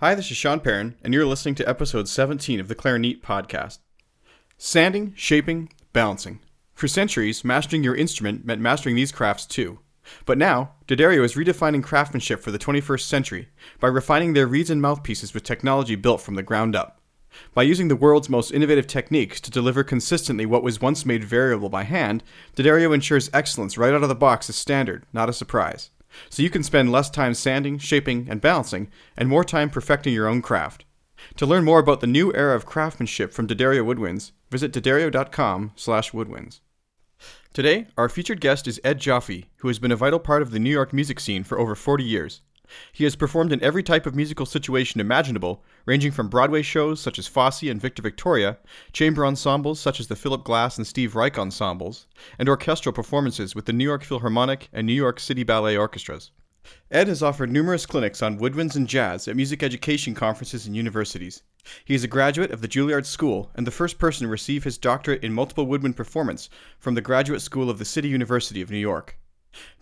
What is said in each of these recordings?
Hi, this is Sean Perrin, and you're listening to episode 17 of the Clarinet podcast. Sanding, shaping, balancing. For centuries, mastering your instrument meant mastering these crafts too. But now, D'Addario is redefining craftsmanship for the 21st century by refining their reeds and mouthpieces with technology built from the ground up. By using the world's most innovative techniques to deliver consistently what was once made variable by hand, D'Addario ensures excellence right out of the box as standard, not a surprise so you can spend less time sanding, shaping, and balancing, and more time perfecting your own craft. To learn more about the new era of craftsmanship from D'Addario Woodwinds, visit d'addario.com slash woodwinds. Today, our featured guest is Ed Joffe, who has been a vital part of the New York music scene for over 40 years. He has performed in every type of musical situation imaginable, ranging from Broadway shows such as Fosse and Victor Victoria, chamber ensembles such as the Philip Glass and Steve Reich ensembles, and orchestral performances with the New York Philharmonic and New York City Ballet Orchestras. Ed has offered numerous clinics on woodwinds and jazz at music education conferences and universities. He is a graduate of the Juilliard School and the first person to receive his doctorate in multiple woodwind performance from the Graduate School of the City University of New York.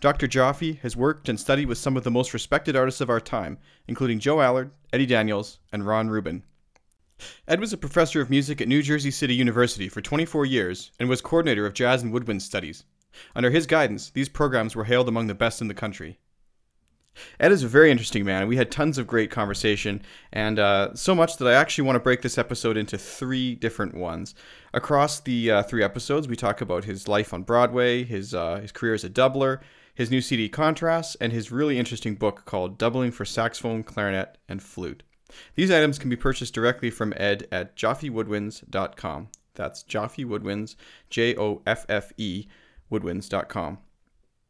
Dr. Joffe has worked and studied with some of the most respected artists of our time, including Joe Allard, Eddie Daniels, and Ron Rubin. Ed was a professor of music at New Jersey City University for 24 years and was coordinator of jazz and woodwind studies. Under his guidance, these programs were hailed among the best in the country. Ed is a very interesting man. We had tons of great conversation, and uh, so much that I actually want to break this episode into three different ones. Across the uh, three episodes, we talk about his life on Broadway, his uh, his career as a doubler, his new CD Contrasts, and his really interesting book called Doubling for Saxophone, Clarinet, and Flute. These items can be purchased directly from Ed at joffewoodwinds.com. That's Joffe Woodwinds, J O F F E, woodwinds.com.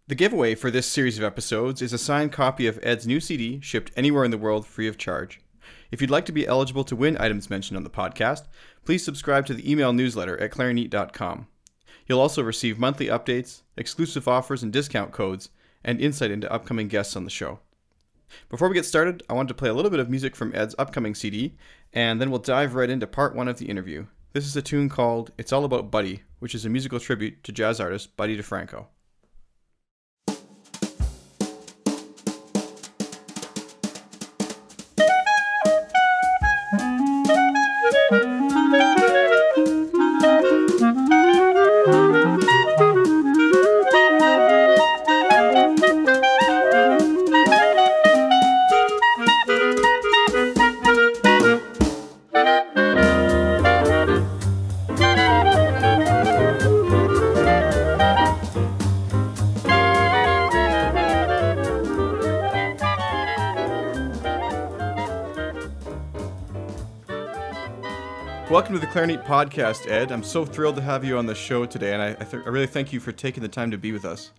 The giveaway for this series of episodes is a signed copy of Ed's new CD shipped anywhere in the world free of charge. If you'd like to be eligible to win items mentioned on the podcast, please subscribe to the email newsletter at clarinet.com. You'll also receive monthly updates, exclusive offers and discount codes, and insight into upcoming guests on the show. Before we get started, I wanted to play a little bit of music from Ed's upcoming CD, and then we'll dive right into part one of the interview. This is a tune called It's All About Buddy, which is a musical tribute to jazz artist Buddy DeFranco. Welcome to the Clarinet Podcast, Ed. I'm so thrilled to have you on the show today, and I, I, th- I, really thank you for taking the time to be with us.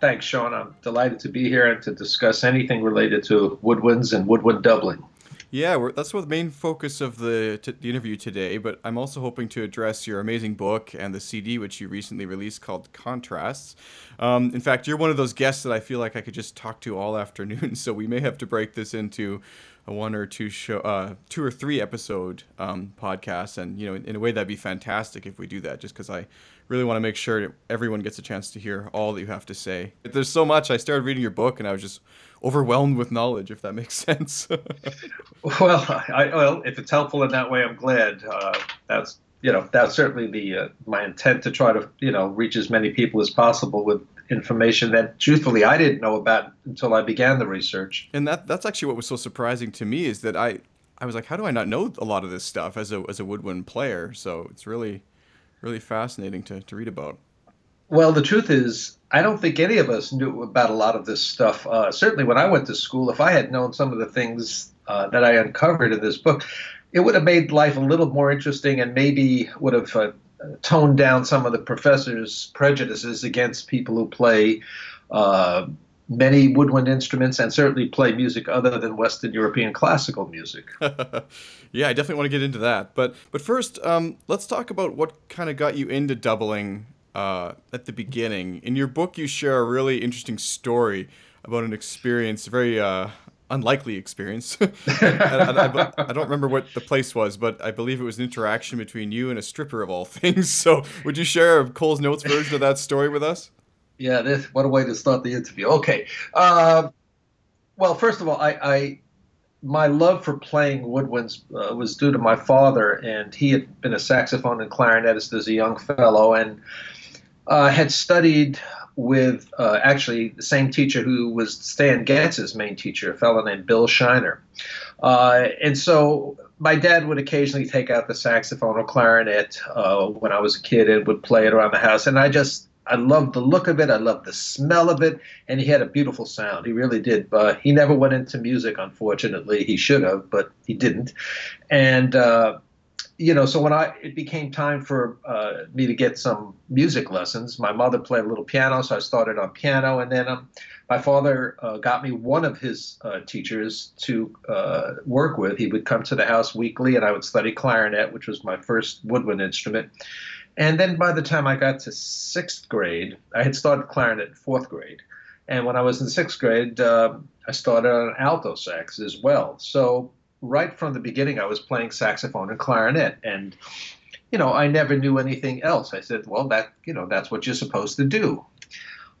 Thanks, Sean. I'm delighted to be here and to discuss anything related to woodwinds and woodwind doubling. Yeah, that's what the main focus of the, t- the interview today, but I'm also hoping to address your amazing book and the CD which you recently released called Contrasts. Um, in fact, you're one of those guests that I feel like I could just talk to all afternoon, so we may have to break this into a one or two show, uh, two or three episode um, podcast, and you know, in, in, a way that'd be fantastic if we do that. Just because I really want to make sure everyone gets a chance to hear all that you have to say. There's so much. I started reading your book, and I was just overwhelmed with knowledge. If that makes sense. well, I, well, if it's helpful in that way, I'm glad. Uh, that's you know that's certainly the uh, my intent to try to you know reach as many people as possible with information that truthfully I didn't know about until I began the research. And that that's actually what was so surprising to me is that I I was like, how do I not know a lot of this stuff as a as a woodwind player? So it's really really fascinating to, to read about. Well, the truth is, I don't think any of us knew about a lot of this stuff. Uh, certainly, when I went to school, if I had known some of the things uh, that I uncovered in this book, it would have made life a little more interesting and maybe would have uh, tone down some of the professor's prejudices against people who play uh, many woodwind instruments and certainly play music other than Western European classical music. yeah, I definitely want to get into that. But but first, um, let's talk about what kind of got you into doubling uh, at the beginning. In your book, you share a really interesting story about an experience, very uh, unlikely experience. I, I, I, don't remember what the place was, but I believe it was an interaction between you and a stripper of all things. So, would you share Coles Notes version of that story with us? Yeah, this, what a way to start the interview. Okay. Uh, well, first of all, I, I my love for playing woodwinds uh, was due to my father, and he had been a saxophone and clarinetist as a young fellow, and uh, had studied with uh, actually the same teacher who was Stan Getz's main teacher, a fellow named Bill Shiner. Uh, and so my dad would occasionally take out the saxophone or clarinet uh, when I was a kid and would play it around the house, and I just I loved the look of it. I loved the smell of it, and he had a beautiful sound. He really did. But he never went into music, unfortunately. He should have, but he didn't. And uh, you know, so when I it became time for uh, me to get some music lessons, my mother played a little piano, so I started on piano, and then um, my father uh, got me one of his uh, teachers to uh, work with. He would come to the house weekly, and I would study clarinet, which was my first woodwind instrument. And then by the time I got to sixth grade, I had started clarinet in fourth grade. And when I was in sixth grade, uh, I started on alto sax as well. So right from the beginning, I was playing saxophone and clarinet. And, you know, I never knew anything else. I said, well, that, you know, that's what you're supposed to do.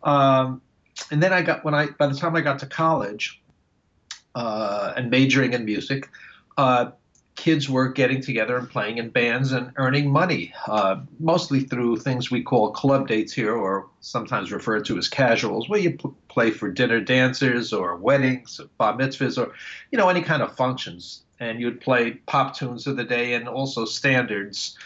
Um, and then I got, when I, by the time I got to college uh, and majoring in music, uh, kids were getting together and playing in bands and earning money, uh, mostly through things we call club dates here, or sometimes referred to as casuals, where you p- play for dinner dancers or weddings, or bar mitzvahs, or you know any kind of functions, and you'd play pop tunes of the day and also standards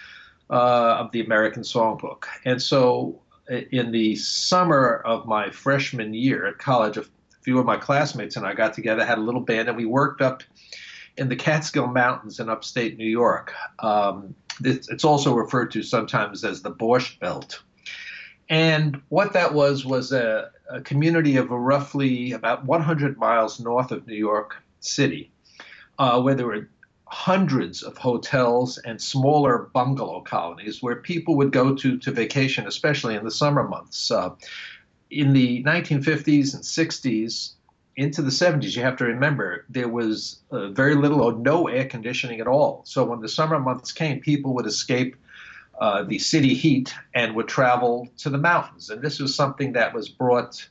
uh, of the American Songbook. And so, in the summer of my freshman year at college, a few of my classmates and I got together, had a little band, and we worked up in the Catskill Mountains in upstate New York. Um, it's also referred to sometimes as the Borscht Belt. And what that was was a, a community of roughly about 100 miles north of New York City, uh, where there were hundreds of hotels and smaller bungalow colonies where people would go to to vacation, especially in the summer months. Uh, in the 1950s and 60s, into the 70s, you have to remember there was uh, very little or no air conditioning at all. So when the summer months came, people would escape uh, the city heat and would travel to the mountains. And this was something that was brought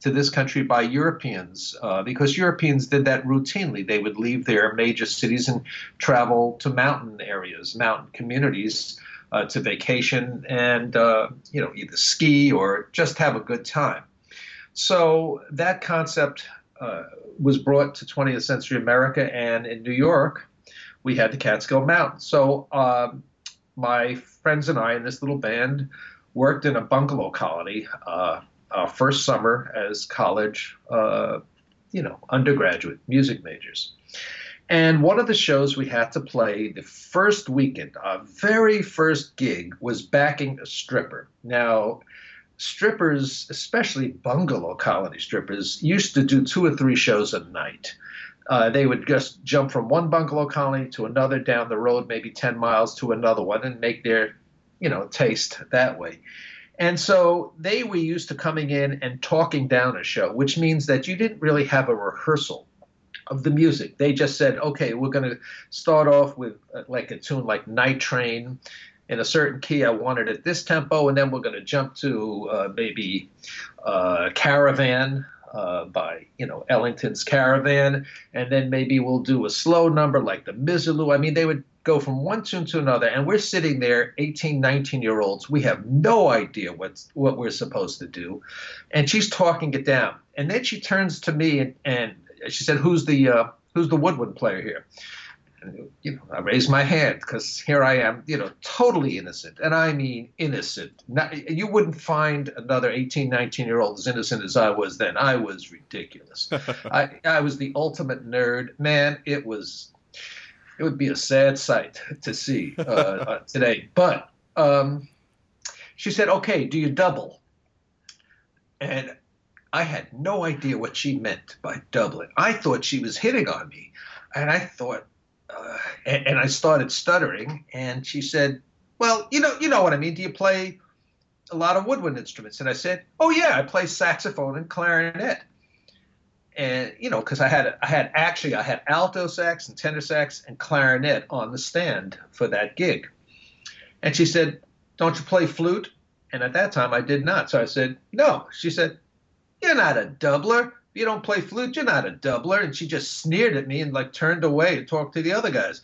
to this country by Europeans uh, because Europeans did that routinely. They would leave their major cities and travel to mountain areas, mountain communities. Uh, to vacation and uh, you know either ski or just have a good time. So that concept uh, was brought to 20th century America, and in New York, we had the Catskill Mountains. So um, my friends and I in this little band worked in a bungalow colony uh, our first summer as college, uh, you know, undergraduate music majors. And one of the shows we had to play the first weekend, our very first gig, was backing a stripper. Now, strippers, especially bungalow colony strippers, used to do two or three shows a night. Uh, they would just jump from one bungalow colony to another down the road, maybe 10 miles to another one, and make their, you know, taste that way. And so they were used to coming in and talking down a show, which means that you didn't really have a rehearsal of the music. They just said, okay, we're going to start off with uh, like a tune like Night Train, in a certain key. I want it at this tempo, and then we're going to jump to uh, maybe uh, Caravan uh, by you know Ellington's Caravan, and then maybe we'll do a slow number like the Misirlou. I mean, they would go from one tune to another, and we're sitting there, 18, 19 year olds. We have no idea what's what we're supposed to do, and she's talking it down, and then she turns to me and, and she said, "Who's the uh, who's the woodwind player here?" You know, I raise my hand because here I am, you know, totally innocent. And I mean innocent. Not, you wouldn't find another 18, 19 year old as innocent as I was then. I was ridiculous. I, I was the ultimate nerd. Man, it was, it would be a sad sight to see uh, uh, today. But um, she said, okay, do you double? And I had no idea what she meant by doubling. I thought she was hitting on me. And I thought, uh, and, and I started stuttering, and she said, "Well, you know, you know what I mean. Do you play a lot of woodwind instruments?" And I said, "Oh yeah, I play saxophone and clarinet." And you know, because I had I had actually I had alto sax and tenor sax and clarinet on the stand for that gig. And she said, "Don't you play flute?" And at that time, I did not. So I said, "No." She said, "You're not a doubler. You don't play flute, you're not a doubler. And she just sneered at me and like turned away and talked to the other guys.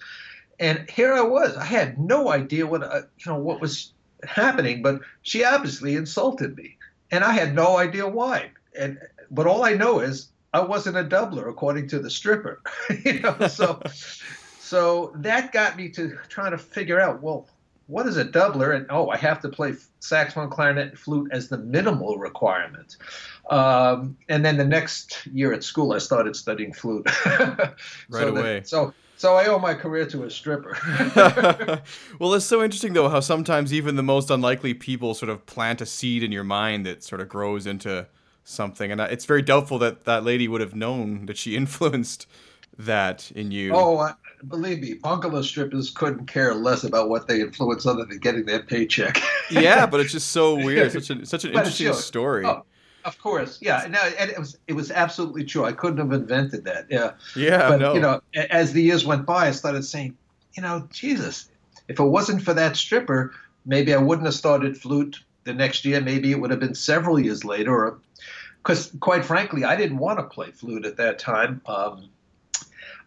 And here I was. I had no idea what uh, you know what was happening, but she obviously insulted me, and I had no idea why. And but all I know is I wasn't a doubler according to the stripper. you know, so so that got me to trying to figure out well what is a doubler? And oh i have to play saxophone clarinet and flute as the minimal requirement. Um, and then the next year at school i started studying flute. Right so away. so so I owe my career to a stripper. well, it's so interesting though how sometimes even the most unlikely people sort of plant a seed in your mind that sort of grows into something, and it's very doubtful that that lady would have known that she influenced that in you. Oh, uh, believe me, bungalow strippers couldn't care less about what they influence other than getting their paycheck. yeah, but it's just so weird. Such an such an but interesting story. Oh, of course, yeah. No, and it was it was absolutely true. I couldn't have invented that. Yeah. Yeah. But no. you know, as the years went by, I started saying, you know, Jesus, if it wasn't for that stripper, maybe I wouldn't have started flute the next year. Maybe it would have been several years later. Or because, quite frankly, I didn't want to play flute at that time. Um,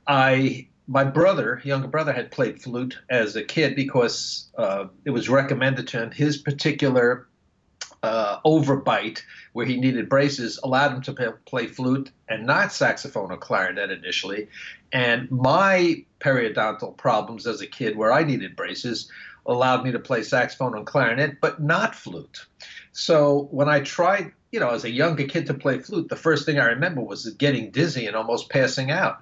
I my brother, younger brother, had played flute as a kid because uh, it was recommended to him. His particular uh, overbite where he needed braces allowed him to play flute and not saxophone or clarinet initially. And my periodontal problems as a kid, where I needed braces, allowed me to play saxophone and clarinet, but not flute. So when I tried, you know, as a younger kid to play flute, the first thing I remember was getting dizzy and almost passing out.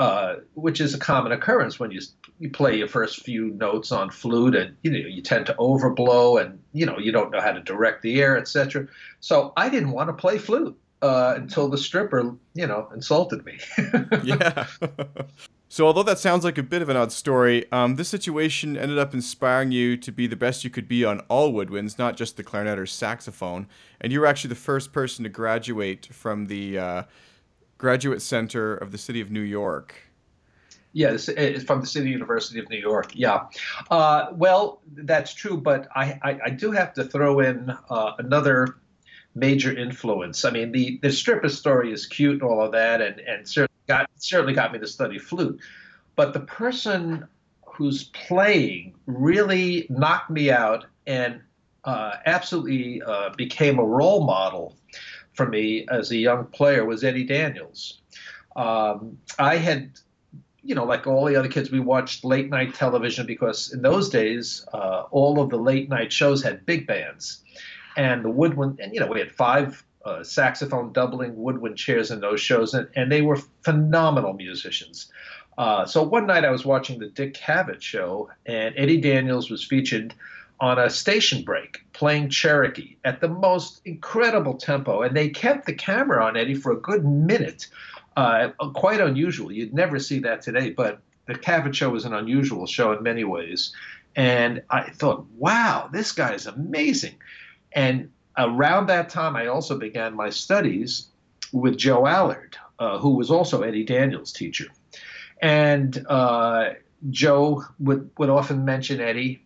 Uh, which is a common occurrence when you you play your first few notes on flute, and you know you tend to overblow, and you know you don't know how to direct the air, etc. So I didn't want to play flute uh, until the stripper, you know, insulted me. yeah. So, although that sounds like a bit of an odd story, um, this situation ended up inspiring you to be the best you could be on all woodwinds, not just the clarinet or saxophone. And you were actually the first person to graduate from the uh, Graduate Center of the City of New York. Yes, it's from the City University of New York. Yeah. Uh, well, that's true, but I, I, I, do have to throw in uh, another major influence. I mean, the, the stripper story is cute and all of that, and, and certainly, got, certainly got me to study flute. But the person who's playing really knocked me out and uh, absolutely uh, became a role model for me as a young player was Eddie Daniels. Um, I had, you know, like all the other kids, we watched late night television because in those days, uh, all of the late night shows had big bands. And the woodwind, and you know, we had five uh, saxophone doubling woodwind chairs in those shows, and, and they were phenomenal musicians. Uh, so one night I was watching the Dick Cavett show, and Eddie Daniels was featured on a station break playing Cherokee at the most incredible tempo. And they kept the camera on Eddie for a good minute. Uh, quite unusual. You'd never see that today, but the Cavett show was an unusual show in many ways. And I thought, wow, this guy is amazing. And around that time, I also began my studies with Joe Allard, uh, who was also Eddie Daniels' teacher. And uh, Joe would, would often mention Eddie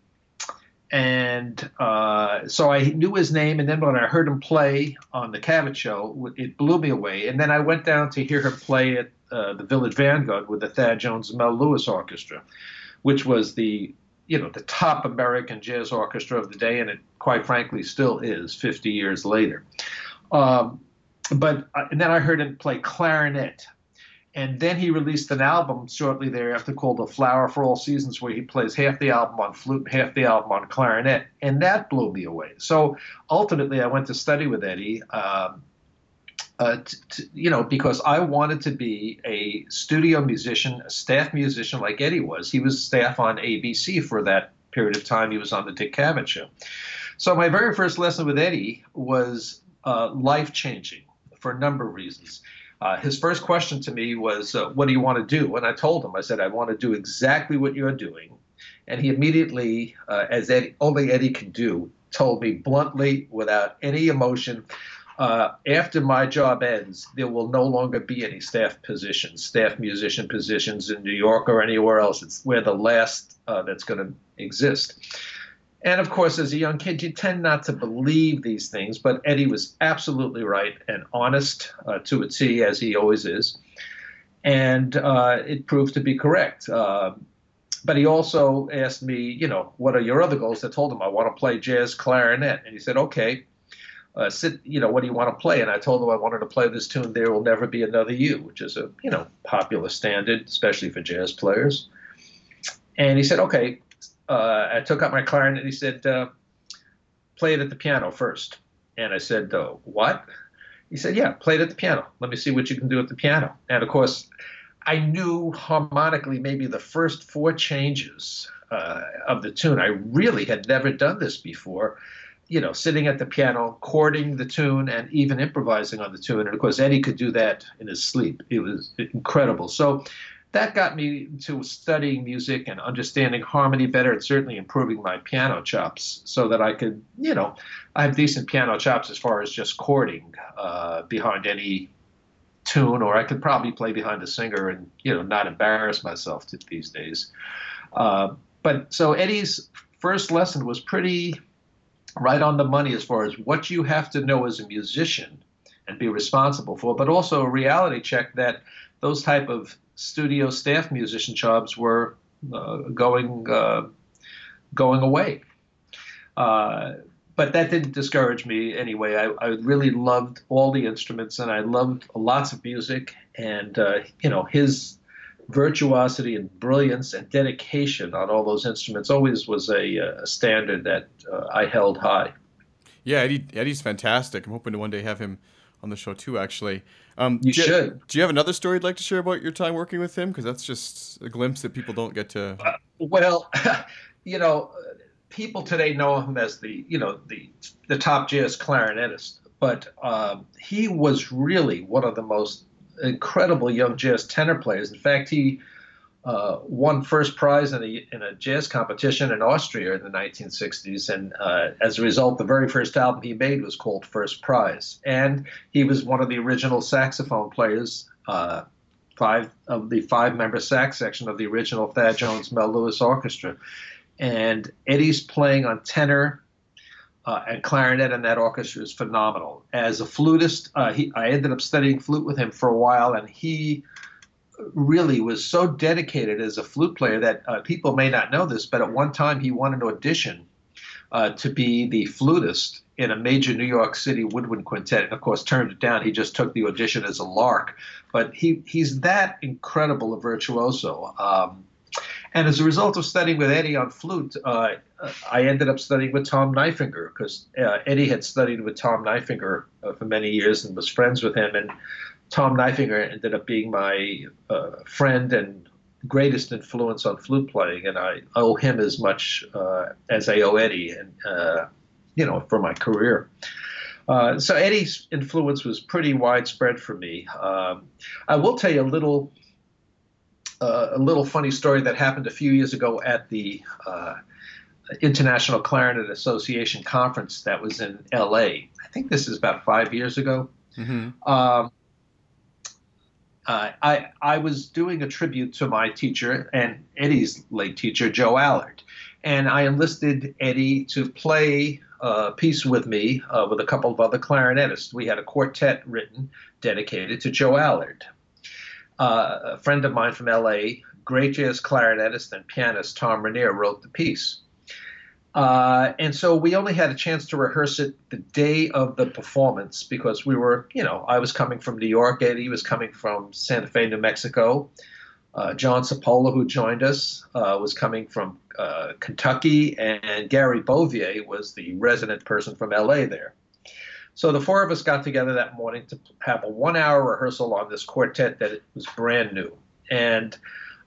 and uh, so I knew his name. And then when I heard him play on the Cavett show, it blew me away. And then I went down to hear him play at uh, the Village Vanguard with the Thad Jones and Mel Lewis Orchestra, which was the you know the top American jazz orchestra of the day, and it quite frankly still is 50 years later. Um, but uh, and then I heard him play clarinet and then he released an album shortly thereafter called "A Flower for All Seasons," where he plays half the album on flute, and half the album on clarinet, and that blew me away. So ultimately, I went to study with Eddie. Um, uh, t- t- you know, because I wanted to be a studio musician, a staff musician like Eddie was. He was staff on ABC for that period of time. He was on the Dick Cavett show. So my very first lesson with Eddie was uh, life changing for a number of reasons. Uh, his first question to me was, uh, What do you want to do? And I told him, I said, I want to do exactly what you're doing. And he immediately, uh, as Eddie, only Eddie can do, told me bluntly, without any emotion, uh, after my job ends, there will no longer be any staff positions, staff musician positions in New York or anywhere else. It's we're the last uh, that's going to exist. And of course, as a young kid, you tend not to believe these things, but Eddie was absolutely right and honest uh, to a T, as he always is. And uh, it proved to be correct. Uh, but he also asked me, you know, what are your other goals? I told him I want to play jazz clarinet. And he said, okay, uh, sit, you know, what do you want to play? And I told him I wanted to play this tune, There Will Never Be Another You, which is a, you know, popular standard, especially for jazz players. And he said, okay. Uh, I took out my clarinet and he said, uh, play it at the piano first. And I said, uh, what? He said, yeah, play it at the piano. Let me see what you can do at the piano. And of course, I knew harmonically maybe the first four changes uh, of the tune. I really had never done this before you know, sitting at the piano, chording the tune, and even improvising on the tune. And of course, Eddie could do that in his sleep. It was incredible. So that got me to studying music and understanding harmony better, and certainly improving my piano chops, so that I could, you know, I have decent piano chops as far as just chording uh, behind any tune, or I could probably play behind a singer and you know not embarrass myself to, these days. Uh, but so Eddie's first lesson was pretty right on the money as far as what you have to know as a musician and be responsible for, but also a reality check that those type of studio staff musician jobs were uh, going uh, going away. Uh, but that didn't discourage me anyway. I, I, really loved all the instruments and I loved lots of music. And, uh, you know, his virtuosity and brilliance and dedication on all those instruments always was a, uh, a standard that uh, I held high. Yeah, Eddie, Eddie's fantastic. I'm hoping to one day have him on the show too. Actually, um, you do should. You, do you have another story you'd like to share about your time working with him? Because that's just a glimpse that people don't get to. Uh, well, you know, people today know him as the you know the the top jazz clarinetist, but um, he was really one of the most incredible young jazz tenor players. In fact, he uh, won first prize in a, in a jazz competition in Austria in the 1960s. And uh, as a result, the very first album he made was called First Prize. And he was one of the original saxophone players, uh, five of the five member sax section of the original Thad Jones Mel Lewis Orchestra. And Eddie's playing on tenor, uh, and clarinet in that orchestra is phenomenal. As a flutist, uh, he, I ended up studying flute with him for a while, and he really was so dedicated as a flute player that uh, people may not know this, but at one time he won an audition uh, to be the flutist in a major New York City woodwind quintet, and of course turned it down. He just took the audition as a lark, but he he's that incredible a virtuoso. Um, and as a result of studying with Eddie on flute, uh, I ended up studying with Tom Nyfenger because uh, Eddie had studied with Tom Nyfenger uh, for many years and was friends with him. And Tom Nyfenger ended up being my uh, friend and greatest influence on flute playing. And I owe him as much uh, as I owe Eddie, and uh, you know, for my career. so Eddie's influence was pretty widespread for me. Um, I will tell you a little uh, a little funny story that happened a few years ago at the uh, International Clarinet Association conference that was in L.A. I think this is about five years ago. Mm-hmm. Um, uh, I I was doing a tribute to my teacher and Eddie's late teacher Joe Allard, and I enlisted Eddie to play a piece with me uh, with a couple of other clarinetists. We had a quartet written dedicated to Joe Allard uh, a friend of mine from LA, great jazz clarinetist and pianist Tom Ranier, wrote the piece. Uh, and so we only had a chance to rehearse it the day of the performance because we were, you know, I was coming from New York, Eddie was coming from Santa Fe, New Mexico. Uh, John Cipolla, who joined us, uh, was coming from uh, Kentucky, and Gary Bovyer was the resident person from LA there. So the four of us got together that morning to have a one hour rehearsal on this quartet that was brand new. And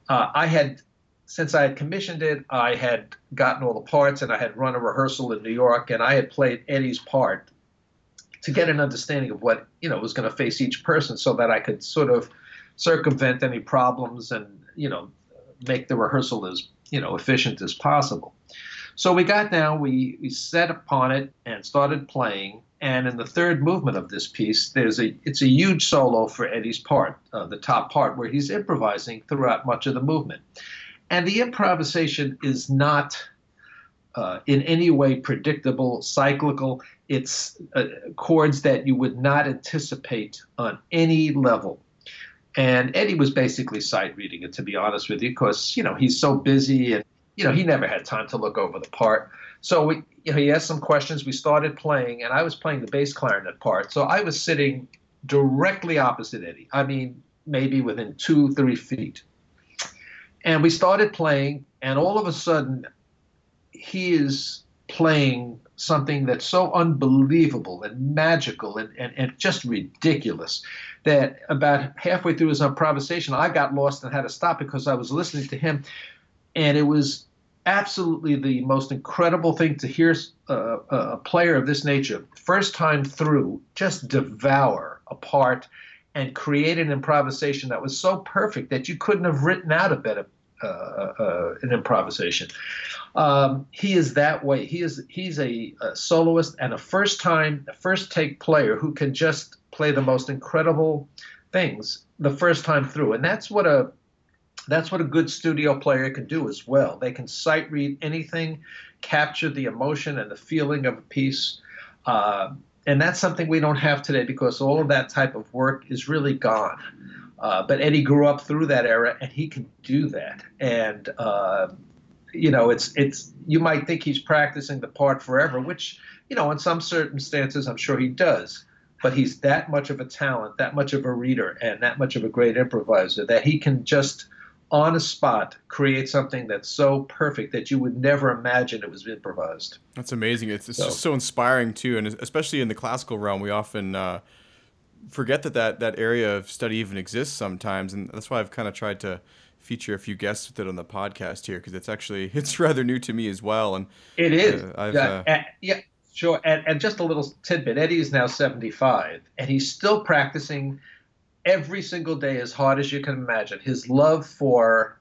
uh, I had, since I had commissioned it, I had gotten all the parts and I had run a rehearsal in New York and I had played Eddie's part to get an understanding of what, you know, was going to face each person so that I could sort of circumvent any problems and, you know, make the rehearsal as, you know, efficient as possible. So we got down, we, we set upon it and started playing and in the third movement of this piece, there's a it's a huge solo for Eddie's part, uh, the top part, where he's improvising throughout much of the movement. And the improvisation is not uh, in any way predictable, cyclical. It's uh, chords that you would not anticipate on any level. And Eddie was basically sight reading it, to be honest with you, because you know he's so busy and you know he never had time to look over the part. So we, you know, he asked some questions. We started playing, and I was playing the bass clarinet part. So I was sitting directly opposite Eddie. I mean, maybe within two, three feet. And we started playing, and all of a sudden, he is playing something that's so unbelievable and magical and, and, and just ridiculous that about halfway through his improvisation, I got lost and had to stop because I was listening to him. And it was absolutely the most incredible thing to hear uh, a player of this nature, first time through, just devour a part and create an improvisation that was so perfect that you couldn't have written out a better uh, uh, an improvisation. Um, he is that way. He is he's a, a soloist and a first time, first take player who can just play the most incredible things the first time through, and that's what a that's what a good studio player can do as well. They can sight read anything, capture the emotion and the feeling of a piece. Uh, and that's something we don't have today because all of that type of work is really gone. Uh, but Eddie grew up through that era, and he can do that. And uh, you know, it's it's you might think he's practicing the part forever, which you know, in some circumstances, I'm sure he does. But he's that much of a talent, that much of a reader, and that much of a great improviser that he can just on a spot create something that's so perfect that you would never imagine it was improvised. That's amazing. It's, it's so. just so inspiring too, and especially in the classical realm, we often uh, forget that, that that area of study even exists sometimes, and that's why I've kind of tried to feature a few guests with it on the podcast here because it's actually it's rather new to me as well. And it is. Uh, yeah, uh, yeah, sure. And, and just a little tidbit: Eddie is now seventy-five, and he's still practicing every single day as hard as you can imagine. His love for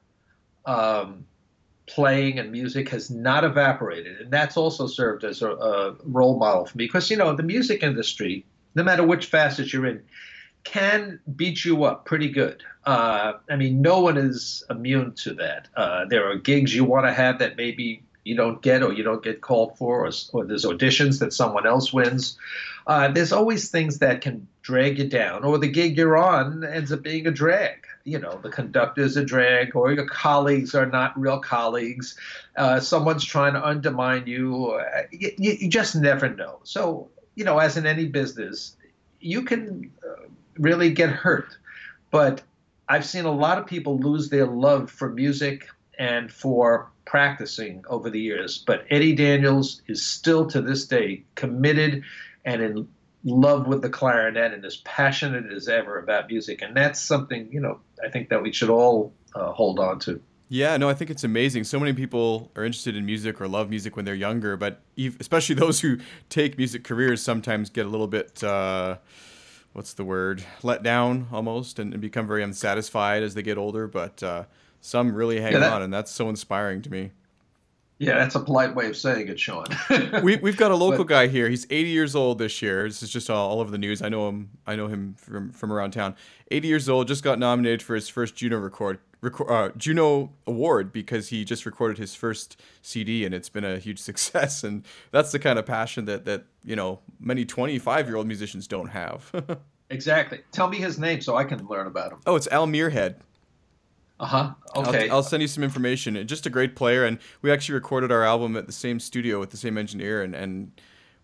um, playing and music has not evaporated, and that's also served as a, a role model for me because you know the music industry, no matter which facet you're in, can beat you up pretty good. Uh, I mean, no one is immune to that. Uh, there are gigs you want to have that maybe you don't get or you don't get called for, or, or there's auditions that someone else wins. Uh, there's always things that can drag you down, or the gig you're on ends up being a drag. You know, the conductor's a drag, or your colleagues are not real colleagues. Uh, someone's trying to undermine you. Uh, you. You just never know. So, you know, as in any business, you can uh, really get hurt. But I've seen a lot of people lose their love for music and for practicing over the years. But Eddie Daniels is still to this day committed and in love with the clarinet and as passionate as ever about music. And that's something, you know, I think that we should all uh, hold on to. Yeah, no, I think it's amazing. So many people are interested in music or love music when they're younger, but especially those who take music careers sometimes get a little bit, uh, what's the word, let down almost and, and, become very unsatisfied as they get older. But uh, some really hang yeah, that, on, and that's so inspiring to me. Yeah, that's a polite way of saying it, Sean. we we've got a local but, guy here. He's 80 years old this year. This is just all, all, over the news. I know him. I know him from from around town. 80 years old, just got nominated for his first Juno record, record uh, Juno award because he just recorded his first CD and it's been a huge success. And that's the kind of passion that that you know many 25 year old musicians don't have. exactly. Tell me his name so I can learn about him. Oh, it's Al Muirhead. Uh huh. Okay. I'll, I'll, send you some information. Just a great player, and we actually recorded our album at the same studio with the same engineer, and, and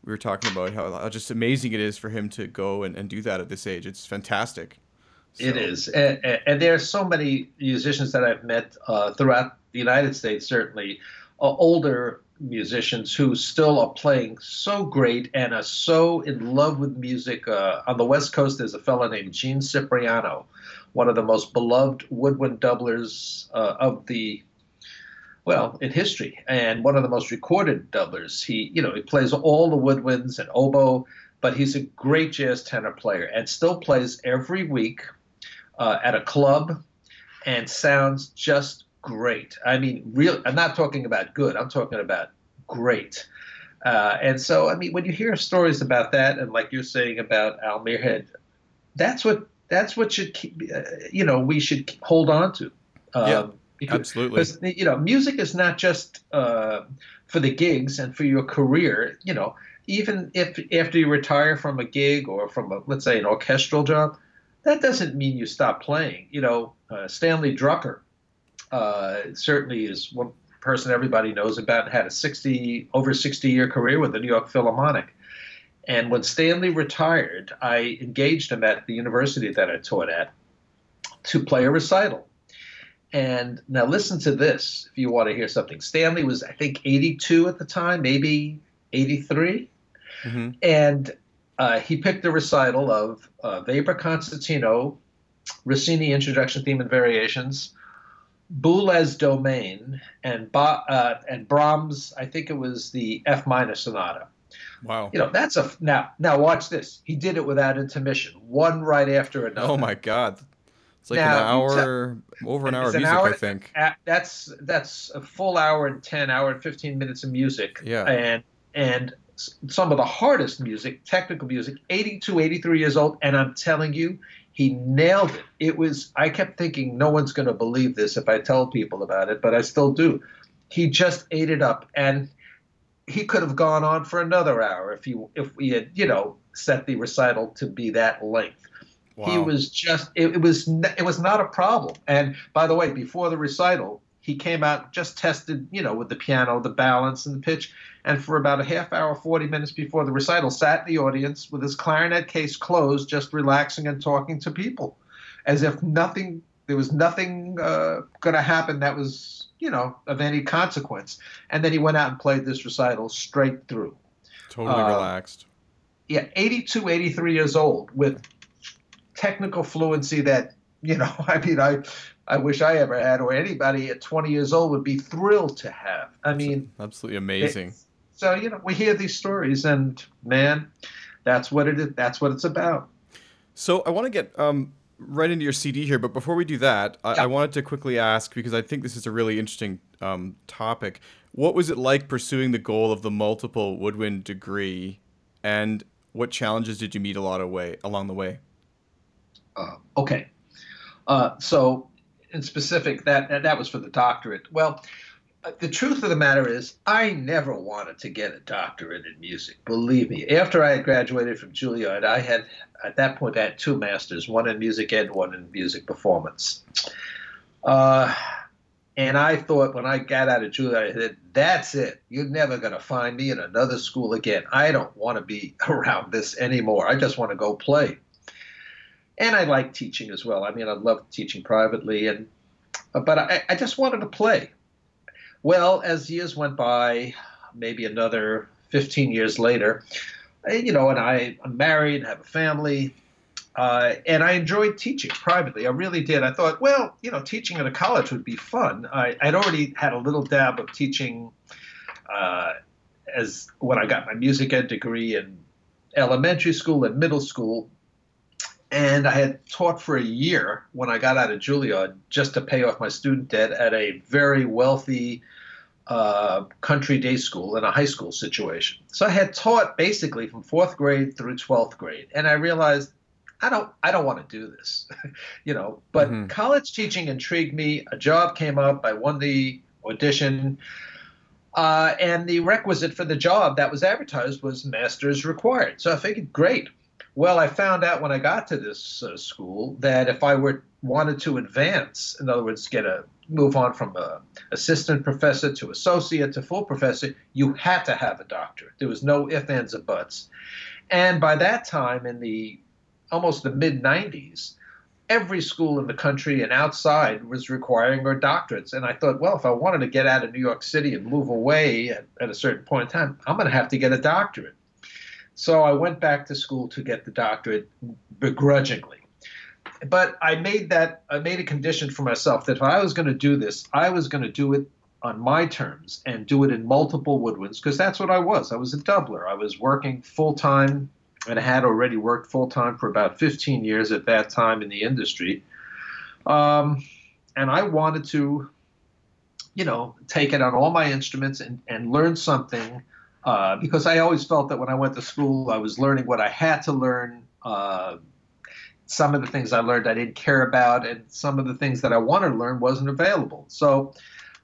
we were talking about how, how just amazing it is for him to go and, and do that at this age. It's fantastic. So. It is, and, and, there are so many musicians that I've met uh, throughout the United States, certainly uh, older musicians who still are playing so great and are so in love with music. Uh, on the West Coast, there's a fellow named Gene Cipriano one of the most beloved woodwind doublers uh, of the well in history and one of the most recorded doublers. He you know he plays all the woodwinds and oboe but he's a great jazz tenor player and still plays every week uh, at a club and sounds just great. I mean real i'm not talking about good i'm talking about great. Uh, and so i mean when you hear stories about that and like you're saying about al Muirhead, that's what that's what should keep, uh, you know we should hold on to. Um, yeah. Because, Absolutely. You know, music is not just uh, for the gigs and for your career. You know, even if after you retire from a gig or from, a, let's say, an orchestral job, that doesn't mean you stop playing. You know, uh, Stanley Drucker uh, certainly is one person everybody knows about and had a 60 over 60 year career with the New York Philharmonic. And when Stanley retired, I engaged him at the university that I taught at to play a recital. And now listen to this if you want to hear something. Stanley was, I think, 82 at the time, maybe 83. Mm-hmm. And uh, he picked a recital of uh, Weber Concertino, Rossini Introduction Theme and Variations, Boulez Domaines, and, ba- uh, and Brahms, I think it was the F minor sonata. Wow. You know, that's a now now watch this. He did it without intermission, one right after another. Oh my god. It's like now, an hour over an hour of music, hour, I think. That's that's a full hour and 10 hour and 15 minutes of music. Yeah. And and some of the hardest music, technical music, 82, 83 years old and I'm telling you he nailed it. It was I kept thinking no one's going to believe this if I tell people about it, but I still do. He just ate it up and he could have gone on for another hour if he if we had you know set the recital to be that length. Wow. He was just it, it was it was not a problem. And by the way, before the recital, he came out just tested you know with the piano, the balance and the pitch, and for about a half hour, forty minutes before the recital, sat in the audience with his clarinet case closed, just relaxing and talking to people, as if nothing there was nothing uh, going to happen that was you know, of any consequence. And then he went out and played this recital straight through. Totally uh, relaxed. Yeah, 82, 83 years old with technical fluency that, you know, I mean, I, I wish I ever had, or anybody at 20 years old would be thrilled to have. I mean, absolutely amazing. So, you know, we hear these stories, and man, that's what it is. That's what it's about. So I want to get um, right into your CD here, but before we do that, I, yeah. I wanted to quickly ask because I think this is a really interesting um, topic. What was it like pursuing the goal of the multiple woodwind degree, and what challenges did you meet a lot of way along the way? Uh, okay, uh, so in specific, that, that that was for the doctorate. Well, the truth of the matter is, I never wanted to get a doctorate in music. Believe me. After I had graduated from Juilliard, I had, at that point, I had two masters one in music ed, one in music performance. Uh, and I thought when I got out of Juilliard, I said, that's it. You're never going to find me in another school again. I don't want to be around this anymore. I just want to go play. And I like teaching as well. I mean, I love teaching privately, and but I, I just wanted to play. Well, as years went by, maybe another 15 years later, you know, and I, I'm married, have a family, uh, and I enjoyed teaching privately. I really did. I thought, well, you know, teaching at a college would be fun. I, would already had a little dab of teaching uh, as when I got my music ed degree in elementary school and middle school. And I had taught for a year when I got out of Juilliard just to pay off my student debt at a very wealthy uh, country day school in a high school situation. So I had taught basically from fourth grade through 12th grade. And I realized I don't I don't want to do this, you know. But mm-hmm. college teaching intrigued me. A job came up. I won the audition, uh, and the requisite for the job that was advertised was master's required. So I figured, great. Well, I found out when I got to this uh, school that if I were wanted to advance, in other words, get a move on from a assistant professor to associate to full professor, you had to have a doctorate. There was no ifs, ands, or buts. And by that time, in the almost the mid 90s, every school in the country and outside was requiring our doctorates. And I thought, well, if I wanted to get out of New York City and move away at, at a certain point in time, I'm going to have to get a doctorate. So I went back to school to get the doctorate begrudgingly. But I made that I made a condition for myself that if I was going to do this, I was going to do it on my terms and do it in multiple woodwinds because that's what I was. I was a doubler. I was working full time and had already worked full time for about 15 years at that time in the industry. Um, and I wanted to, you know, take it on all my instruments and, and learn something uh, because I always felt that when I went to school, I was learning what I had to learn. Uh, some of the things I learned I didn't care about, and some of the things that I wanted to learn wasn't available. So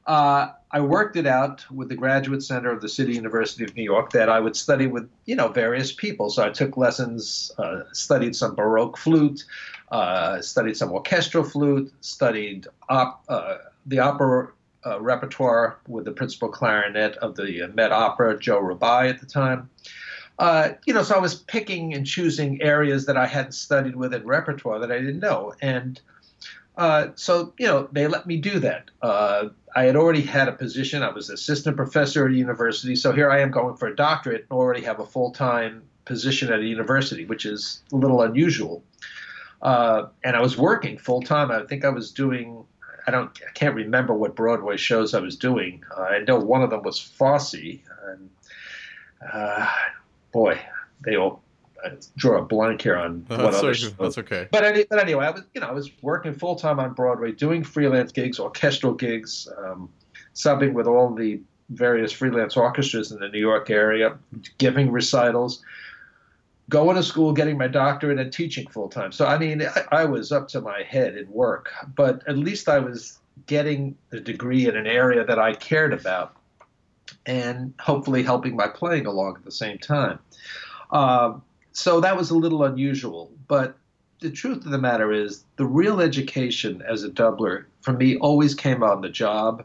uh, I worked it out with the Graduate Center of the City University of New York that I would study with, you know, various people. So I took lessons, uh, studied some Baroque flute, uh, studied some orchestral flute, studied op- uh, the opera uh, repertoire with the principal clarinet of the Met Opera, Joe Rabbai at the time. Uh, you know, so I was picking and choosing areas that I hadn't studied with in repertoire that I didn't know. And uh, so, you know, they let me do that. Uh, I had already had a position. I was assistant professor at a university. So here I am going for a doctorate and already have a full time position at a university, which is a little unusual. Uh, and I was working full time. I think I was doing, I don't, I can't remember what Broadway shows I was doing. Uh, I know one of them was Fosse. And uh, boy, they all I draw a blank here on what that's, other okay. that's okay. But, any, but anyway, I was you know I was working full time on Broadway, doing freelance gigs, orchestral gigs, um, subbing with all the various freelance orchestras in the New York area, giving recitals, going to school, getting my doctorate, and teaching full time. So I mean, I, I was up to my head in work, but at least I was getting a degree in an area that I cared about, and hopefully helping my playing along at the same time. Um, so that was a little unusual. But the truth of the matter is, the real education as a doubler for me always came on the job.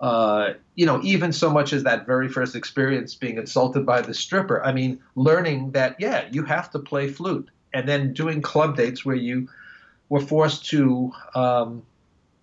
Uh, you know, even so much as that very first experience being insulted by the stripper. I mean, learning that, yeah, you have to play flute. And then doing club dates where you were forced to, um,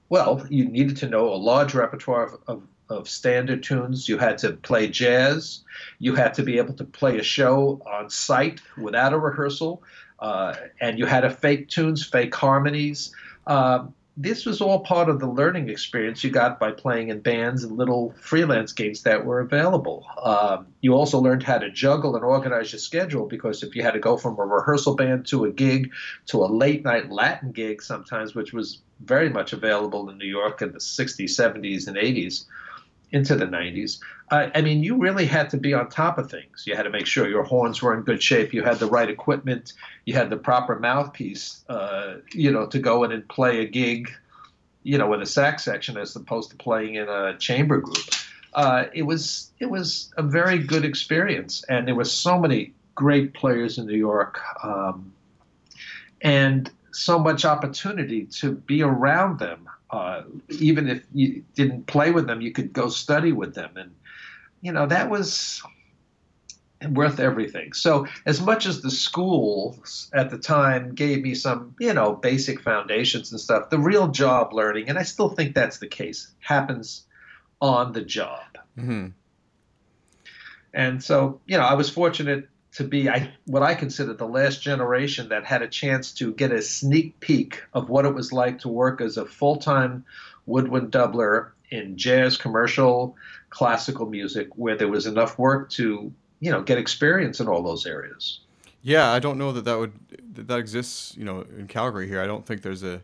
well, you needed to know a large repertoire of, of of standard tunes. You had to play jazz. You had to be able to play a show on site without a rehearsal. Uh, and you had to fake tunes, fake harmonies. Uh, this was all part of the learning experience you got by playing in bands and little freelance gigs that were available. Um, you also learned how to juggle and organize your schedule because if you had to go from a rehearsal band to a gig to a late night Latin gig sometimes, which was very much available in New York in the 60s, 70s, and 80s, into the 90s. Uh, I mean, you really had to be on top of things. You had to make sure your horns were in good shape. You had the right equipment. You had the proper mouthpiece, uh, you know, to go in and play a gig, you know, with a sax section as opposed to playing in a chamber group. Uh, it was it was a very good experience, and there were so many great players in New York, um, and so much opportunity to be around them uh, even if you didn't play with them, you could go study with them, and you know that was worth everything. So as much as the schools at the time gave me some, you know, basic foundations and stuff, the real job learning, and I still think that's the case, happens on the job. Mm-hmm. And so, you know, I was fortunate to be I, what I consider the last generation that had a chance to get a sneak peek of what it was like to work as a full time woodwind doubler in jazz, commercial, classical music, where there was enough work to you know get experience in all those areas. Yeah, I don't know that that would that, that exists. You know, in Calgary here, I don't think there's a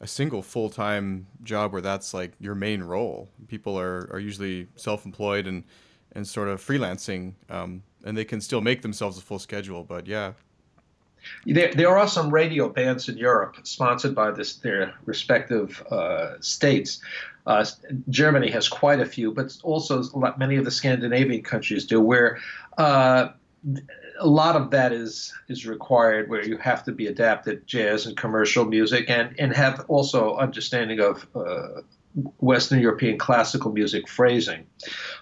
a single full time job where that's like your main role. People are are usually self employed and and sort of freelancing. Um, and they can still make themselves a full schedule. But yeah. There, there are some radio bands in Europe sponsored by this, their respective uh, states. Uh, Germany has quite a few, but also many of the Scandinavian countries do, where uh, a lot of that is is required, where you have to be adapted jazz and commercial music, and and have also understanding of uh, Western European classical music phrasing.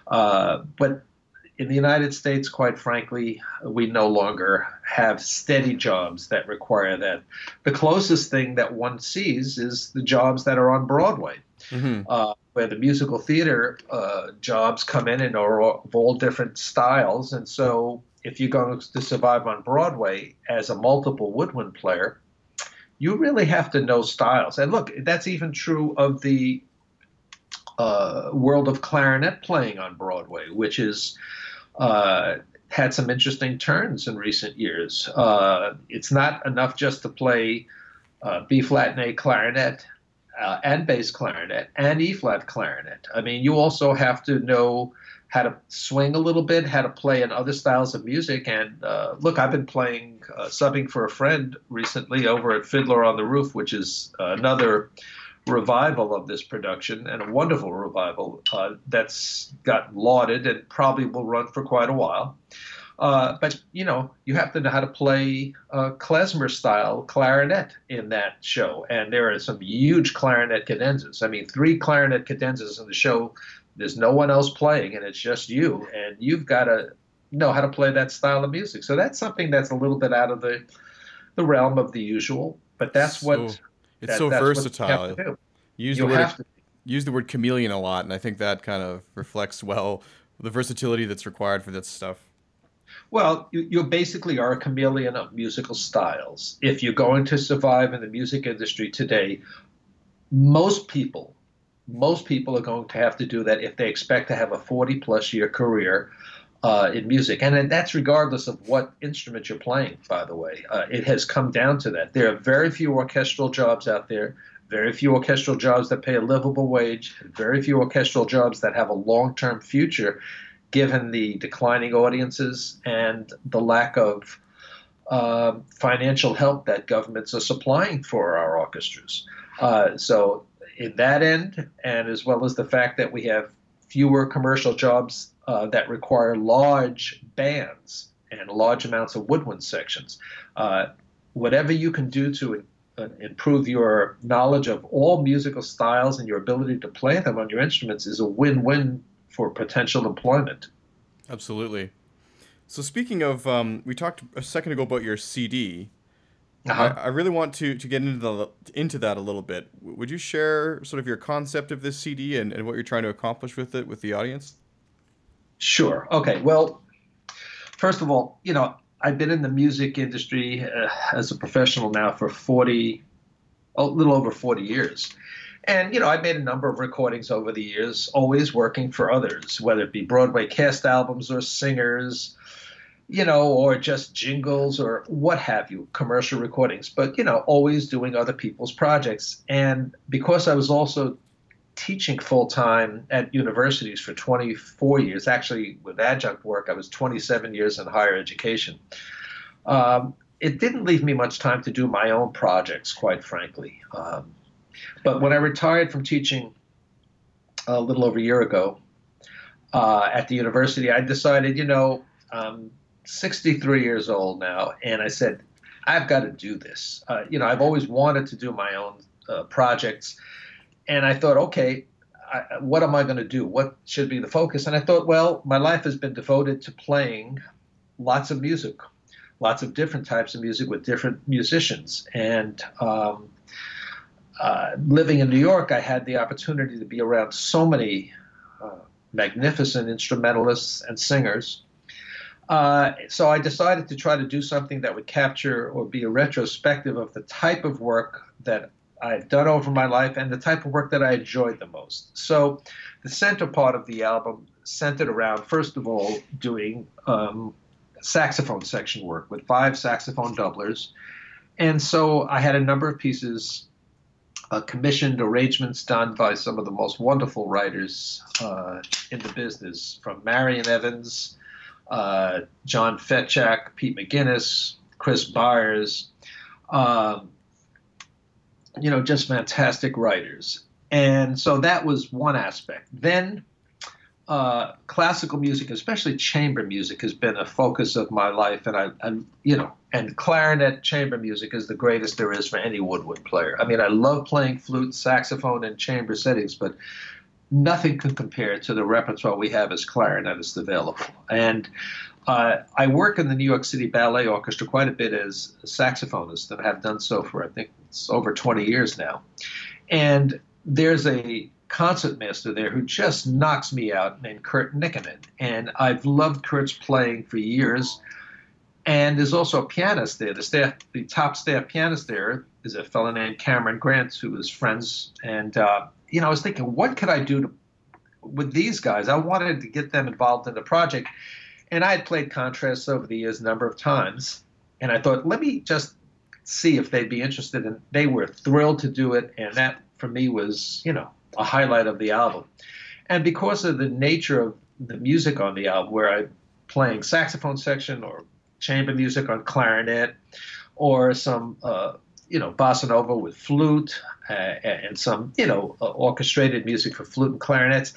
Uh, but in the United States, quite frankly, we no longer have steady jobs that require that. The closest thing that one sees is the jobs that are on Broadway, mm-hmm. uh, where the musical theater uh, jobs come in and are of all different styles. And so, if you're going to survive on Broadway as a multiple woodwind player, you really have to know styles. And look, that's even true of the uh, world of clarinet playing on Broadway, which is uh, had some interesting turns in recent years. Uh, it's not enough just to play uh, B flat and A clarinet uh, and bass clarinet and E flat clarinet. I mean, you also have to know how to swing a little bit, how to play in other styles of music. And uh, look, I've been playing uh, subbing for a friend recently over at Fiddler on the Roof, which is another revival of this production and a wonderful revival uh, that's got lauded and probably will run for quite a while. Uh, but you know, you have to know how to play uh, klezmer style clarinet in that show, and there are some huge clarinet cadenzas. I mean, three clarinet cadenzas in the show. There's no one else playing, and it's just you, and you've got to know how to play that style of music. So that's something that's a little bit out of the the realm of the usual. But that's so, what it's that, so versatile. Use You'll the word use the word chameleon a lot, and I think that kind of reflects well the versatility that's required for this stuff. Well, you, you basically are a chameleon of musical styles. If you're going to survive in the music industry today, most people, most people are going to have to do that if they expect to have a 40 plus year career uh, in music. And that's regardless of what instrument you're playing, by the way. Uh, it has come down to that. There are very few orchestral jobs out there, very few orchestral jobs that pay a livable wage, very few orchestral jobs that have a long term future given the declining audiences and the lack of uh, financial help that governments are supplying for our orchestras. Uh, so, in that end, and as well as the fact that we have fewer commercial jobs uh, that require large bands and large amounts of woodwind sections, uh, whatever you can do to uh, improve your knowledge of all musical styles and your ability to play them on your instruments is a win win for potential employment. Absolutely. So speaking of, um, we talked a second ago about your CD. Uh-huh. I, I, really want to, to get into the into that a little bit. Would you share sort of your concept of this CD and, and what you're trying to accomplish with it with the audience? Sure. Okay. Well, first of all, you know, I've been in the music industry uh, as a professional now for 40, a little over 40 years. And, you know, I've made a number of recordings over the years, always working for others, whether it be Broadway cast albums or singers, you know, or just jingles or what have you, commercial recordings, but, you know, always doing other people's projects. And because I was also teaching full time at universities for 24 years, actually, with adjunct work, I was 27 years in higher education. Um, it didn't leave me much time to do my own projects, quite frankly. Um, but when I retired from teaching a little over a year ago uh, at the university, I decided, you know, I'm 63 years old now, and I said, I've got to do this. Uh, you know, I've always wanted to do my own uh, projects, and I thought, okay, I, what am I going to do? What should be the focus? And I thought, well, my life has been devoted to playing lots of music, lots of different types of music with different musicians, and um, uh, living in New York, I had the opportunity to be around so many uh, magnificent instrumentalists and singers. Uh, so I decided to try to do something that would capture or be a retrospective of the type of work that I've done over my life and the type of work that I enjoyed the most. So the center part of the album centered around, first of all, doing um, saxophone section work with five saxophone doublers. And so I had a number of pieces uh, commissioned arrangements done by some of the most wonderful writers uh, in the business, from Marion Evans, uh, John Fedchock, Pete McGuinness, Chris Byars. Um, you know, just fantastic writers. And so that was one aspect. Then uh, classical music, especially chamber music, has been a focus of my life, and I, I, you know, and clarinet chamber music is the greatest there is for any woodwind player. I mean, I love playing flute, saxophone, and chamber settings, but nothing can compare to the repertoire we have as clarinetists available. And uh, I work in the New York City Ballet Orchestra quite a bit as a saxophonist, and have done so for I think it's over 20 years now. And there's a concertmaster there who just knocks me out named Kurt Nikkanen. And I've loved Kurt's playing for years. And there's also a pianist there. The staff, the top staff pianist there is a fellow named Cameron Grant, who is friends. And uh, you know, I was thinking, what could I do to, with these guys? I wanted to get them involved in the project. And I had played contrasts over the years a number of times. And I thought, let me just see if they'd be interested. And they were thrilled to do it. And that, for me, was, you know, a highlight of the album. And because of the nature of the music on the album, where I'm playing saxophone section or chamber music on clarinet, or some uh, you know bossa nova with flute uh, and some you know uh, orchestrated music for flute and clarinets.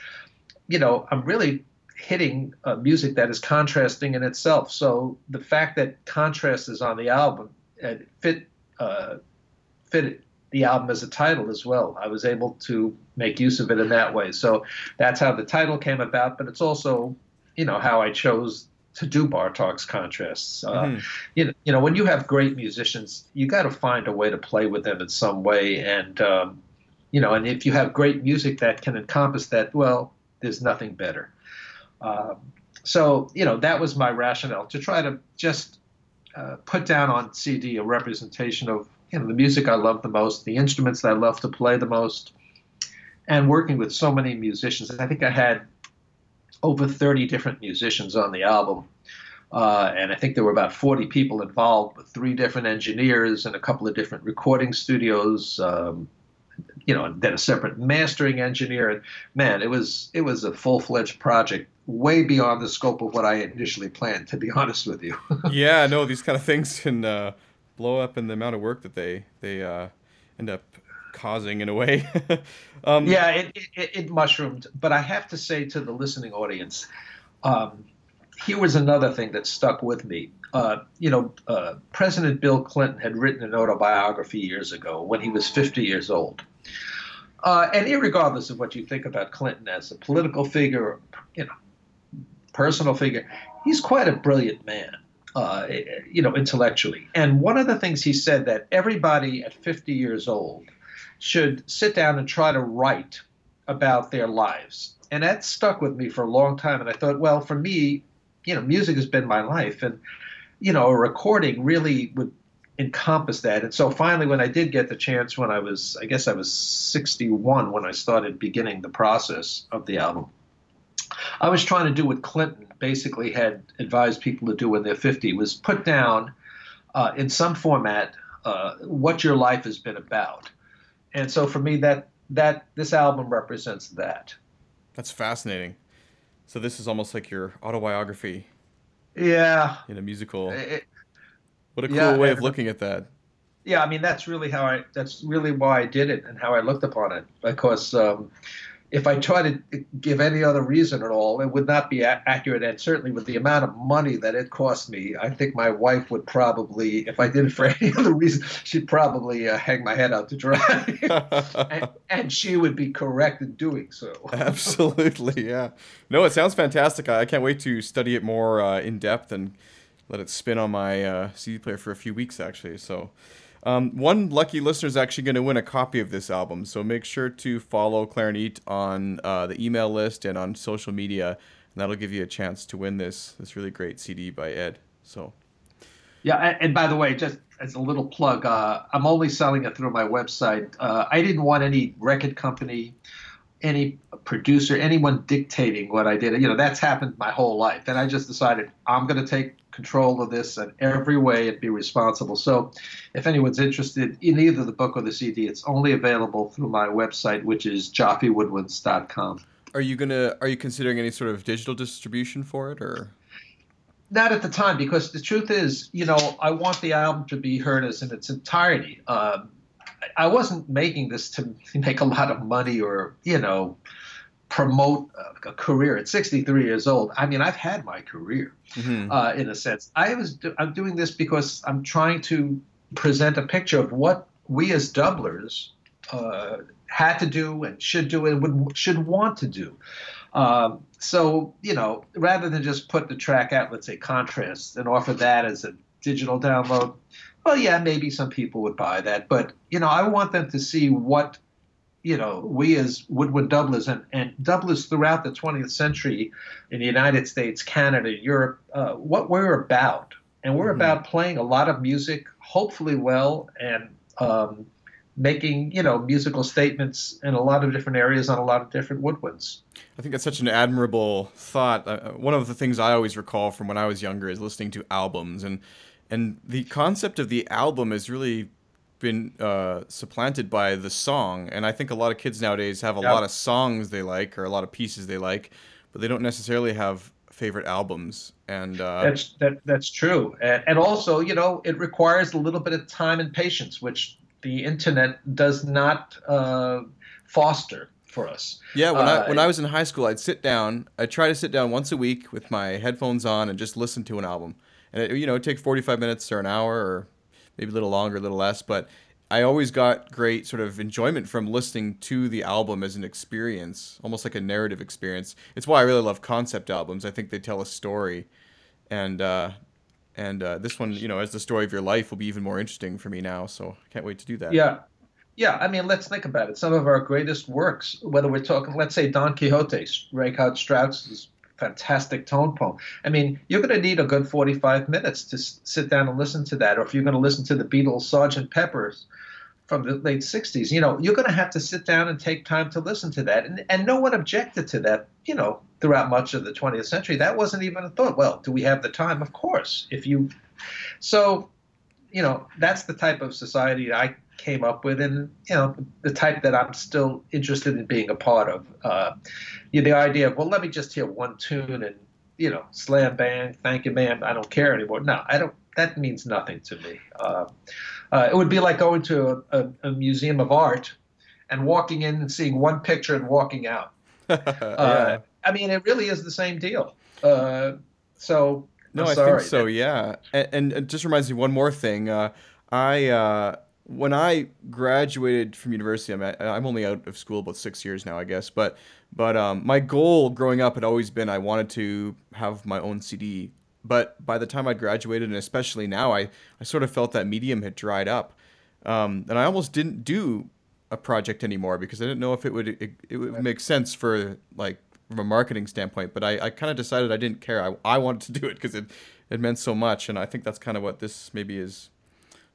You know, I'm really hitting uh, music that is contrasting in itself. So the fact that contrast is on the album it fit uh, fit the album as a title as well. I was able to make use of it in that way. So that's how the title came about. But it's also you know how I chose to do Bartok's contrasts. Uh, mm-hmm. you, know, you know, when you have great musicians, you got to find a way to play with them in some way. And, um, you know, and if you have great music that can encompass that, well, there's nothing better. Um, so, you know, that was my rationale to try to just uh, put down on CD a representation of, you know, the music I love the most, the instruments that I love to play the most, and working with so many musicians. I think I had over 30 different musicians on the album. Uh, and I think there were about 40 people involved, with three different engineers and a couple of different recording studios. Um, you know, and then a separate mastering engineer. And man, it was it was a full fledged project, way beyond the scope of what I initially planned. To be honest with you. yeah, no, these kind of things can uh, blow up in the amount of work that they they uh, end up causing in a way. um, yeah, it, it, it, mushroomed. But I have to say to the listening audience, um, here was another thing that stuck with me. Uh, you know, uh, President Bill Clinton had written an autobiography years ago when he was 50 years old. Uh, and regardless of what you think about Clinton as a political figure, you know, personal figure, he's quite a brilliant man. Uh, you know, intellectually. And one of the things he said that everybody at 50 years old should sit down and try to write about their lives. And that stuck with me for a long time. And I thought, well, for me, you know, music has been my life. And, you know, a recording really would encompass that. And so finally, when I did get the chance, when I was, I guess I was 61 when I started beginning the process of the album, I was trying to do what Clinton basically had advised people to do when they're 50 was put down uh, in some format uh, what your life has been about and so for me that that this album represents that. That's fascinating. So this is almost like your autobiography. Yeah. In a musical. It, what a cool yeah, way of looking at that. Yeah i mean that's really how i that's really why i did it and how i looked upon it. Because um, if I try to give any other reason at all, it would not be a- accurate. And certainly with the amount of money that it cost me, I think my wife would probably, if I did it for any other reason, she'd probably uh, hang my head out to dry. and, and, she would be correct in doing so. Absolutely, yeah. No, it sounds fantastic. I can't wait to study it more uh, in depth and let it spin on my uh, CD player for a few weeks, actually. So. Um, one lucky listener is actually going to win a copy of this album, so make sure to follow Clarinet on uh, the email list and on social media, and that'll give you a chance to win this this really great CD by Ed. So, yeah, and by the way, just as a little plug, uh, I'm only selling it through my website. Uh, I didn't want any record company, any producer, anyone dictating what I did. You know, that's happened my whole life, and I just decided I'm going to take control of this in every way and be responsible. So, if anyone's interested in either the book or the CD, it's only available through my website, which is joffewoodwinds.com. Are you gonna? Are you considering any sort of digital distribution for it, or? Not at the time, because the truth is, you know, I want the album to be heard as in its entirety. Um, I wasn't making this to make a lot of money or, you know, promote a career at 63 years old. I mean, I've had my career mm-hmm. uh, in a sense. I was do- I'm doing this because I'm trying to present a picture of what we as doublers uh, had to do and should do and would should want to do. Um, so you know, rather than just put the track out, let's say contrast, and offer that as a digital download, well, yeah, maybe some people would buy that, but you know, I want them to see what you know, we as woodwind doublers and, and doublers throughout the 20th century in the United States, Canada, Europe, uh, what we're about. And we're mm-hmm. about playing a lot of music, hopefully well, and um, making, you know, musical statements in a lot of different areas on a lot of different woodwinds. I think that's such an admirable thought. Uh, one of the things I always recall from when I was younger is listening to albums and and the concept of the album is really been uh, supplanted by the song, and I think a lot of kids nowadays have a yep. lot of songs they like or a lot of pieces they like, but they don't necessarily have favorite albums. And uh, that's that that's true. And, and also, you know, it requires a little bit of time and patience, which the internet does not uh, foster for us. Yeah, when uh, I when I was in high school, I'd sit down. I'd try to sit down once a week with my headphones on and just listen to an album. And it, you know, it take forty five minutes or an hour, or maybe a little longer, a little less. But I always got great sort of enjoyment from listening to the album as an experience, almost like a narrative experience. It's why I really love concept albums. I think they tell a story, and uh, and uh, this one, you know, as the story of your life, will be even more interesting for me now. So I can't wait to do that. Yeah, yeah, I mean, let's think about it. Some of our greatest works, whether we're talking, let's say Don Quixote, Richard Strauss's fantastic tone poem. I mean, you're going to need a good 45 minutes to sit down and listen to that. Or if you're going to listen to the Beatles' Sergeant Pepper's from the late 60s, you know, you're going to have to sit down and take time to listen to that. And, and no one objected to that, you know, throughout much of the 20th century. That wasn't even a thought. Well, do we have the time? Of course. If you, so, you know, that's the type of society I came up with, and you know the type that I'm still interested in being a part of. Uh, you know, the idea of well, let me just hear one tune and you know, slam bang, thank you, ma'am. I don't care anymore. No, I don't. That means nothing to me. Uh, uh, it would be like going to a, a, a, museum of art and walking in and seeing one picture and walking out. Uh, yeah. I mean, it really is the same deal. Uh, so no, i think so. Yeah, and, and, it just reminds me one more thing. Uh, I when I graduated from university, I'm, at, I'm only out of school about six years now, I guess. But but um, my goal growing up had always been I wanted to have my own CD. But by the time I graduated, and especially now, I, I sort of felt that medium had dried up, um, and I almost didn't do a project anymore because I didn't know if it would it, it would make sense for like from a marketing standpoint. But I, I kind of decided I didn't care. I, I wanted to do it because it it meant so much, and I think that's kind of what this maybe is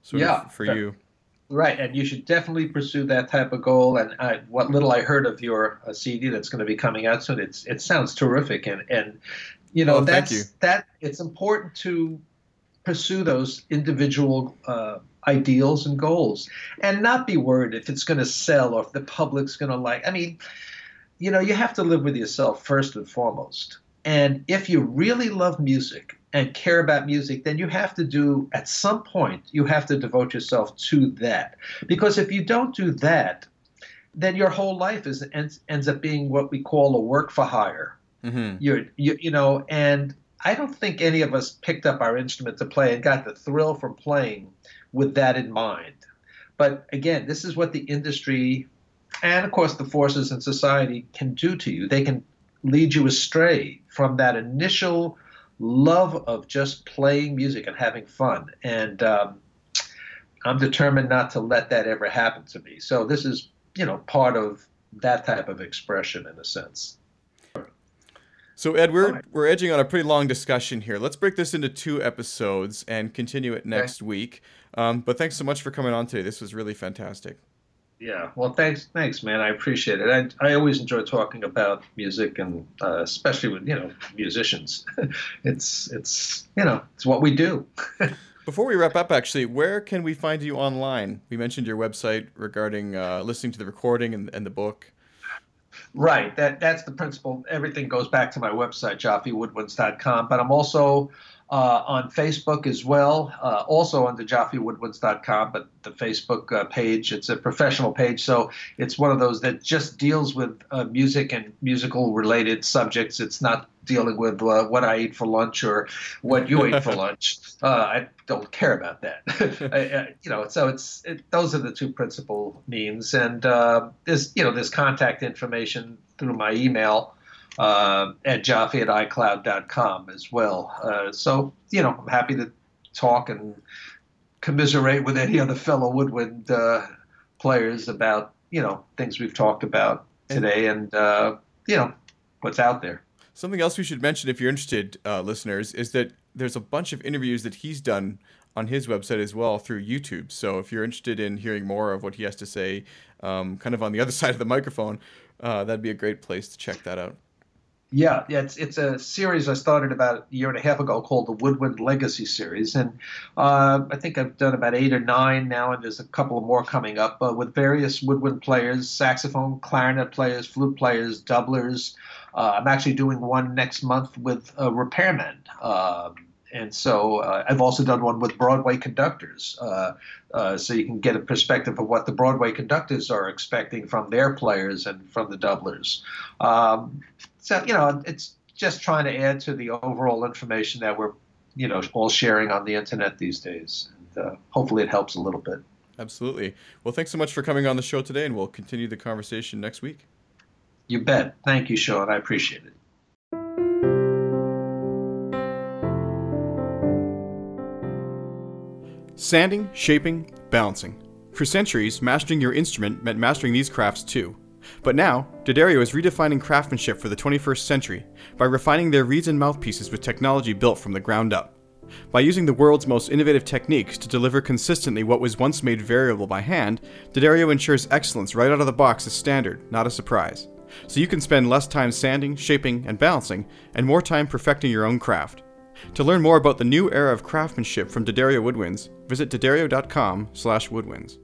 sort yeah, of for you. Right, and you should definitely pursue that type of goal. And I, what little I heard of your uh, CD that's going to be coming out soon, it's it sounds terrific. And and you know oh, that's you. that it's important to pursue those individual uh, ideals and goals, and not be worried if it's going to sell or if the public's going to like. I mean, you know, you have to live with yourself first and foremost. And if you really love music and care about music, then you have to do, at some point, you have to devote yourself to that. Because if you don't do that, then your whole life is ends, ends up being what we call a work for hire. Mm-hmm. You're, you, you know, and I don't think any of us picked up our instrument to play and got the thrill from playing with that in mind. But again, this is what the industry and, of course, the forces in society can do to you. They can lead you astray from that initial love of just playing music and having fun. And um, I'm determined not to let that ever happen to me. So this is, you know, part of that type of expression in a sense. So Ed, we're right. we're edging on a pretty long discussion here. Let's break this into two episodes and continue it next okay. week. Um, but thanks so much for coming on today. This was really fantastic. Yeah, well, thanks, thanks, man. I appreciate it. I, I always enjoy talking about music, and uh, especially with you know musicians. it's it's you know it's what we do. Before we wrap up, actually, where can we find you online? We mentioned your website regarding uh, listening to the recording and, and the book. Right. That that's the principle. Everything goes back to my website, joffewoodwinds.com. But I'm also uh, on Facebook as well, uh, also under joffewoodwinds.com, but the Facebook uh, page, it's a professional page. So it's one of those that just deals with uh, music and musical related subjects. It's not dealing with uh, what I eat for lunch or what you ate for lunch. Uh, I don't care about that. I, you know, so it's it, those are the two principal means. And there's, you know, there's contact information through my email uh, at joffe at icloud.com as well. Uh, so, you know, I'm happy to talk and commiserate with any other fellow woodwind uh, players about, you know, things we've talked about today and, uh, you know, what's out there. Something else we should mention if you're interested, uh, listeners, is that there's a bunch of interviews that he's done on his website as well through YouTube. So if you're interested in hearing more of what he has to say, um, kind of on the other side of the microphone, uh, that'd be a great place to check that out. Yeah, it's it's a series I started about a year and a half ago called the Woodwind Legacy series, and uh, I think I've done about eight or nine now, and there's a couple more coming up uh, with various woodwind players, saxophone, clarinet players, flute players, doublers. Uh, I'm actually doing one next month with a repairman. Um, and so uh, I've also done one with Broadway conductors, uh, uh, so you can get a perspective of what the Broadway conductors are expecting from their players and from the doublers. Um, so you know, it's just trying to add to the overall information that we're, you know, all sharing on the internet these days, and uh, hopefully it helps a little bit. Absolutely. Well, thanks so much for coming on the show today, and we'll continue the conversation next week. You bet. Thank you, Sean. I appreciate it. Sanding, shaping, balancing. For centuries, mastering your instrument meant mastering these crafts too. But now, D'Addario is redefining craftsmanship for the 21st century by refining their reeds and mouthpieces with technology built from the ground up. By using the world's most innovative techniques to deliver consistently what was once made variable by hand, D'Addario ensures excellence right out of the box as standard, not a surprise. So you can spend less time sanding, shaping, and balancing, and more time perfecting your own craft. To learn more about the new era of craftsmanship from D'Addario Woodwinds, visit d'addario.com slash woodwinds.